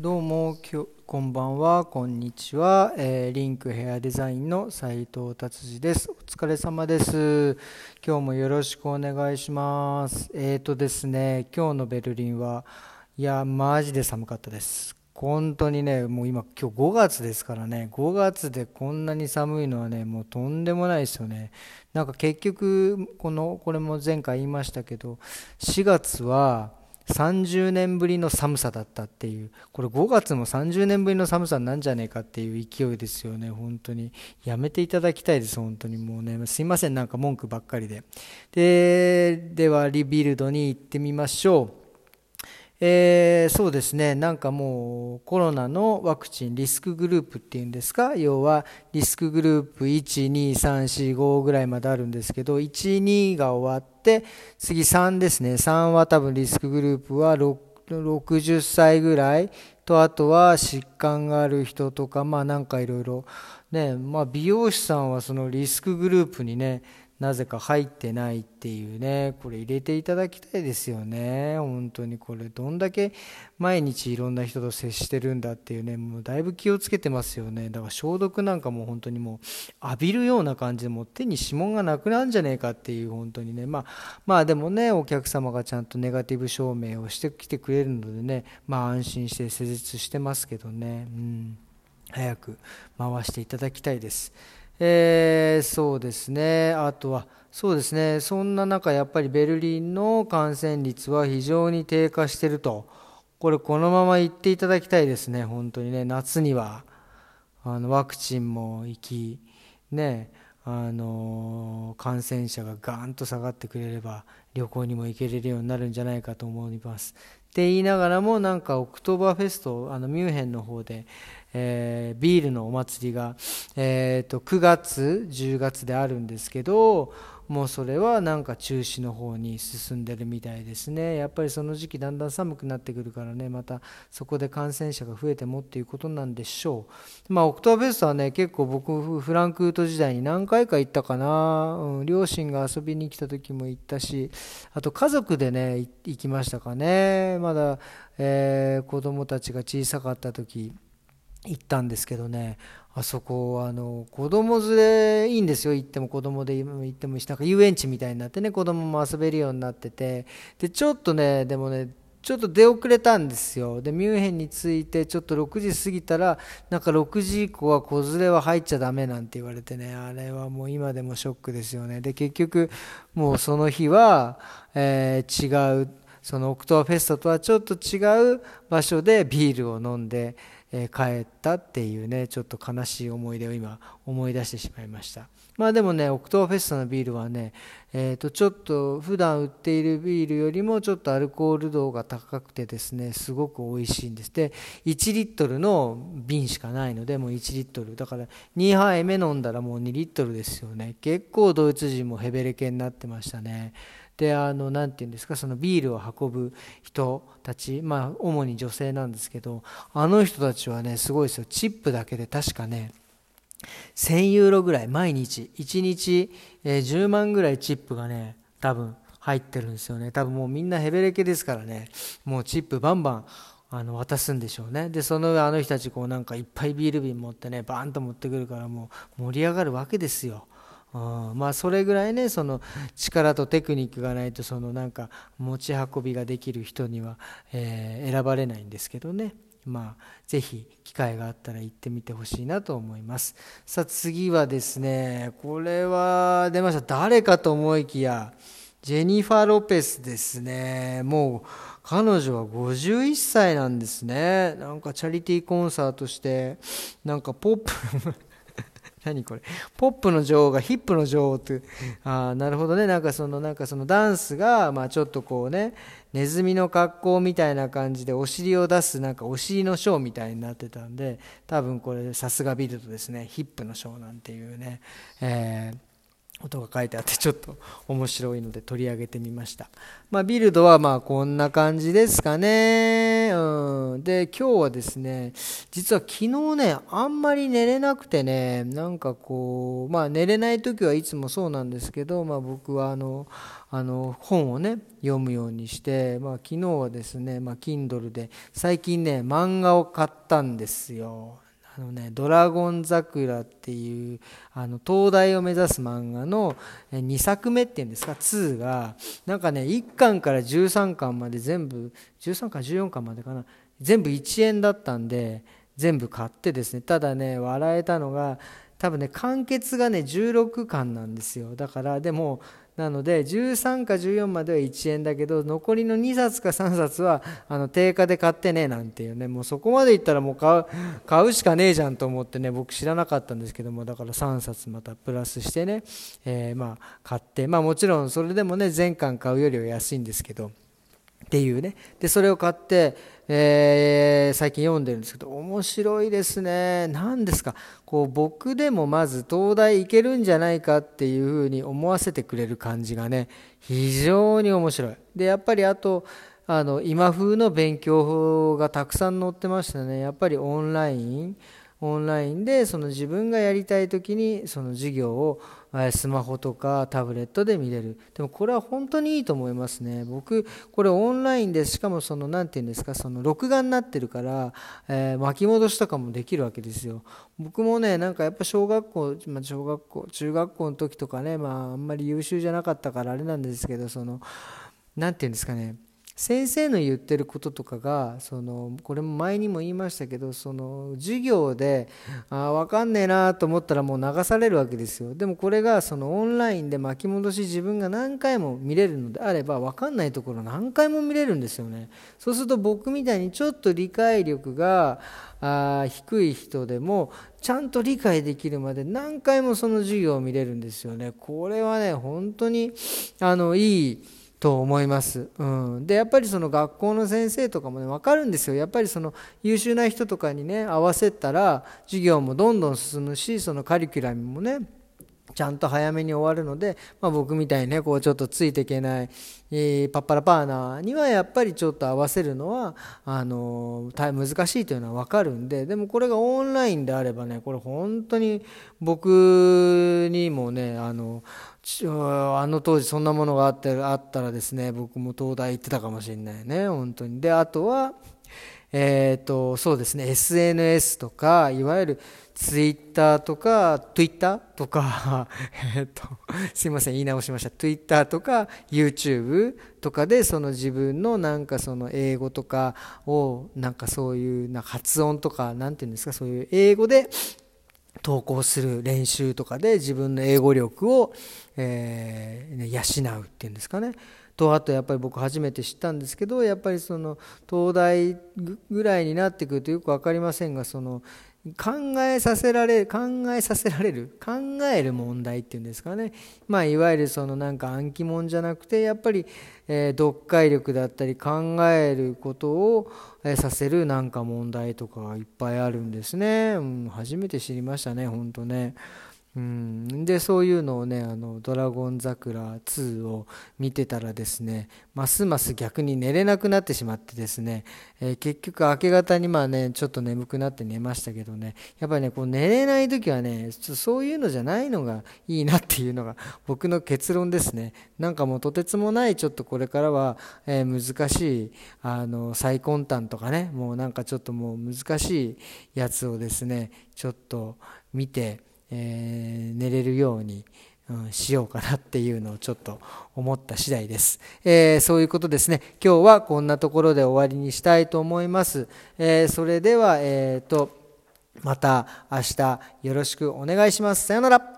どうもきょこんばんはこんにちは、えーリンクヘアデザインの斉藤達治です。お疲れ様です。今日もよろしくお願いします。えーとですね今日のベルリンはいやマジで寒かったです。本当にねもう今今日5月ですからね。5月でこんなに寒いのはねもうとんでもないですよね。なんか結局このこれも前回言いましたけど4月は30年ぶりの寒さだったっていう。これ5月も30年ぶりの寒さなんじゃねえかっていう勢いですよね。本当に。やめていただきたいです本当に。もうねすいません。なんか文句ばっかりで。でではリビルドに行ってみましょう。えーそうですね、なんかもうコロナのワクチン、リスクグループっていうんですか、要はリスクグループ1、2、3、4、5ぐらいまであるんですけど、1、2が終わって、次3ですね、3は多分リスクグループは60歳ぐらい。と、あとは疾患がある人とか、まあなんかいろいろ、ね、まあ美容師さんはそのリスクグループにね、なぜか入ってないっていうね、これ入れていただきたいですよね。本当にこれどんだけ毎日いろんな人と接してるんだっていうね、もうだいぶ気をつけてますよね。だから消毒なんかも本当にもう浴びるような感じでもう手に指紋がなくなるんじゃねえかっていう本当にね。まあまあでもね、お客様がちゃんとネガティブ証明をしてきてくれるのでね、まあ安心して施術してますけどね。うん。早く回していただきたいです。えーそうですね、あとは、そうですね、そんな中、やっぱりベルリンの感染率は非常に低下していると、これ、このまま言っていただきたいですね、本当にね、夏には。あのワクチンも行き、ね、あの感染者がガーンと下がってくれれば、旅行にも行けれるようになるんじゃないかと思います。って言いながらも、なんかオクトーバーフェスト、あのミュンヘンの方で、えービールのお祭りが、えーと9月、10月であるんですけど、もうそれはなんか中止の方に進んでるみたいですね。やっぱりその時期だんだん寒くなってくるからね、またそこで感染者が増えてもっていうことなんでしょう。まあ、オクトーバーフェストはね、結構僕、フランクフルト時代に何回か行ったかな。うん、両親が遊びに来た時も行ったし、あと家族でね、行きましたかね。まだ、えー子供たちが小さかった時、行ったんですけどね、あそこ、あの子供連れいいんですよ、行っても子供で行ってもいいし、なんか遊園地みたいになってね、子供も遊べるようになってて、でちょっとね、でもね、ちょっと出遅れたんですよ。で、ミュンヘンに着いて、ちょっと6時過ぎたら、なんか6時以降は子連れは入っちゃダメなんて言われてね、あれはもう今でもショックですよね。で、結局、もうその日は、えー違う、そのオクトーバーフェストとはちょっと違う場所でビールを飲んで、えー帰ったっていうねちょっと悲しい思い出を今思い出してしまいました。まあでもねオクトーバーフェストのビールはねえーとちょっと普段売っているビールよりもちょっとアルコール度が高くてですねすごく美味しいんです。で1リットルの瓶しかないのでもう1リットル。だから2杯目飲んだらもう2リットルですよね。結構ドイツ人もヘベレケになってましたね。であのなていうんですかそのビールを運ぶ人たちまあ主に女性なんですけどあの人たちはねすごいですよ。チップだけで確かね1000ユーロぐらい毎日。1日、え10万ぐらいチップがね多分入ってるんですよね。多分もうみんなヘベレケですからね。もうチップバンバンあの渡すんでしょうね。でその上あの人たちこうなんかいっぱいビール瓶持ってねバーンと持ってくるからもう盛り上がるわけですよ。うんまあそれぐらいねその力とテクニックがないとそのなんか持ち運びができる人には、えー選ばれないんですけどね。まあぜひ機会があったら行ってみてほしいなと思います。さあ次はですねこれは出ました。誰かと思いきやジェニファー・ロペスですね。もう彼女は51歳なんですね。なんかチャリティーコンサートしてなんかポップ何これ。ポップの女王がヒップの女王ってああなるほどね。なんかそのなんかそのダンスがまあちょっとこうねネズミの格好みたいな感じでお尻を出すなんかお尻のショーみたいになってたんで多分これさすがビルドですね。ヒップのショーなんていうね、えー音が書いてあってちょっと面白いので取り上げてみました。まあ、ビルドはまあこんな感じですかね。うん、で今日はですね実は昨日ねあんまり寝れなくてねなんかこうまあ寝れない時はいつもそうなんですけど、まあ、僕はあのあの本をね読むようにして、まあ、昨日はですね、まあ、Kindle で最近ね漫画を買ったんですよあのね、ドラゴン桜っていうあの東大を目指す漫画の2作目っていうんですか2がなんかね1巻から13巻まで全部13巻14巻までかな全部1円だったんで全部買ってですねただね笑えたのが多分ね完結がね16巻なんですよ。だからでもなので13か14までは1円だけど残りの2冊か3冊はあの定価で買ってねなんていうね。もうそこまでいったらもう買う買うしかねえじゃんと思ってね僕知らなかったんですけどもだから3冊またプラスしてね、え、ま買って。まあもちろんそれでもね全巻買うよりは安いんですけど。っていうね。でそれを買ってえー、最近読んでるんですけど面白いですね。何ですか？こう僕でもまず東大行けるんじゃないかっていうふうに思わせてくれる感じがね非常に面白い。でやっぱりあとあの今風の勉強法がたくさん載ってましたね。やっぱりオンライン。オンラインでその自分がやりたい時にその授業をスマホとかタブレットで見れる。でもこれは本当にいいと思いますね。僕これオンラインでしかもその何て言うんですかその録画になってるから、えー、巻き戻しとかもできるわけですよ。僕もねなんかやっぱ小学校、まあ、小学校中学校の時とかねまああんまり優秀じゃなかったからあれなんですけどその何て言うんですかね。先生の言ってることとかがそのこれも前にも言いましたけどその授業であ分かんねえなと思ったらもう流されるわけですよ。でもこれがそのオンラインで巻き戻し自分が何回も見れるのであれば分かんないところ何回も見れるんですよね。そうすると僕みたいにちょっと理解力があ低い人でもちゃんと理解できるまで何回もその授業を見れるんですよね。これはね本当にあのいいと思います、うん、でやっぱりその学校の先生とかもね分かるんですよ。やっぱりその優秀な人とかにね合わせたら授業もどんどん進むしそのカリキュラムもねちゃんと早めに終わるので、まあ、僕みたいにねこうちょっとついていけない、えー、パッパラパーナにはやっぱりちょっと合わせるのはあの難しいというのは分かるんででもこれがオンラインであればねこれ本当に僕にもねあのあの当時そんなものがあってあったらですね僕も東大行ってたかもしれないね本当に。であとはえ、ー、とそうですね SNS とかいわゆるツイッターとか、ツイッターとか、えっと、すいません、言い直しました。ツイッターとか、YouTube とかで、その自分のなんかその英語とかを、なんかそういうな発音とか、なんていうんですか、そういう英語で投稿する練習とかで自分の英語力を、えー、養うっていうんですかね。とあとやっぱり僕初めて知ったんですけどやっぱりその東大ぐらいになってくるとよく分かりませんがその考えさせられ考えさせられる考える問題っていうんですかね、まあ、いわゆるそのなんか暗記問じゃなくてやっぱり、え、読解力だったり考えることを、え、させるなんか問題とかがいっぱいあるんですね、うん、初めて知りましたね本当ね。うん、でそういうのをねあの「ドラゴン桜2」を見てたらですねますます逆に寝れなくなってしまってですね、えー、結局明け方にまあねちょっと眠くなって寝ましたけどねやっぱりねこう寝れない時はねそういうのじゃないのがいいなっていうのが僕の結論ですね。なんかもうとてつもないちょっとこれからは、えー、難しいあの最根端とかねもうなんかちょっともう難しいやつをですねちょっと見てえー、寝れるように、うん、しようかなっていうのをちょっと思った次第です、えー、そういうことですね。今日はこんなところで終わりにしたいと思います、えー、それでは、えーと、とまた明日よろしくお願いします。さようなら。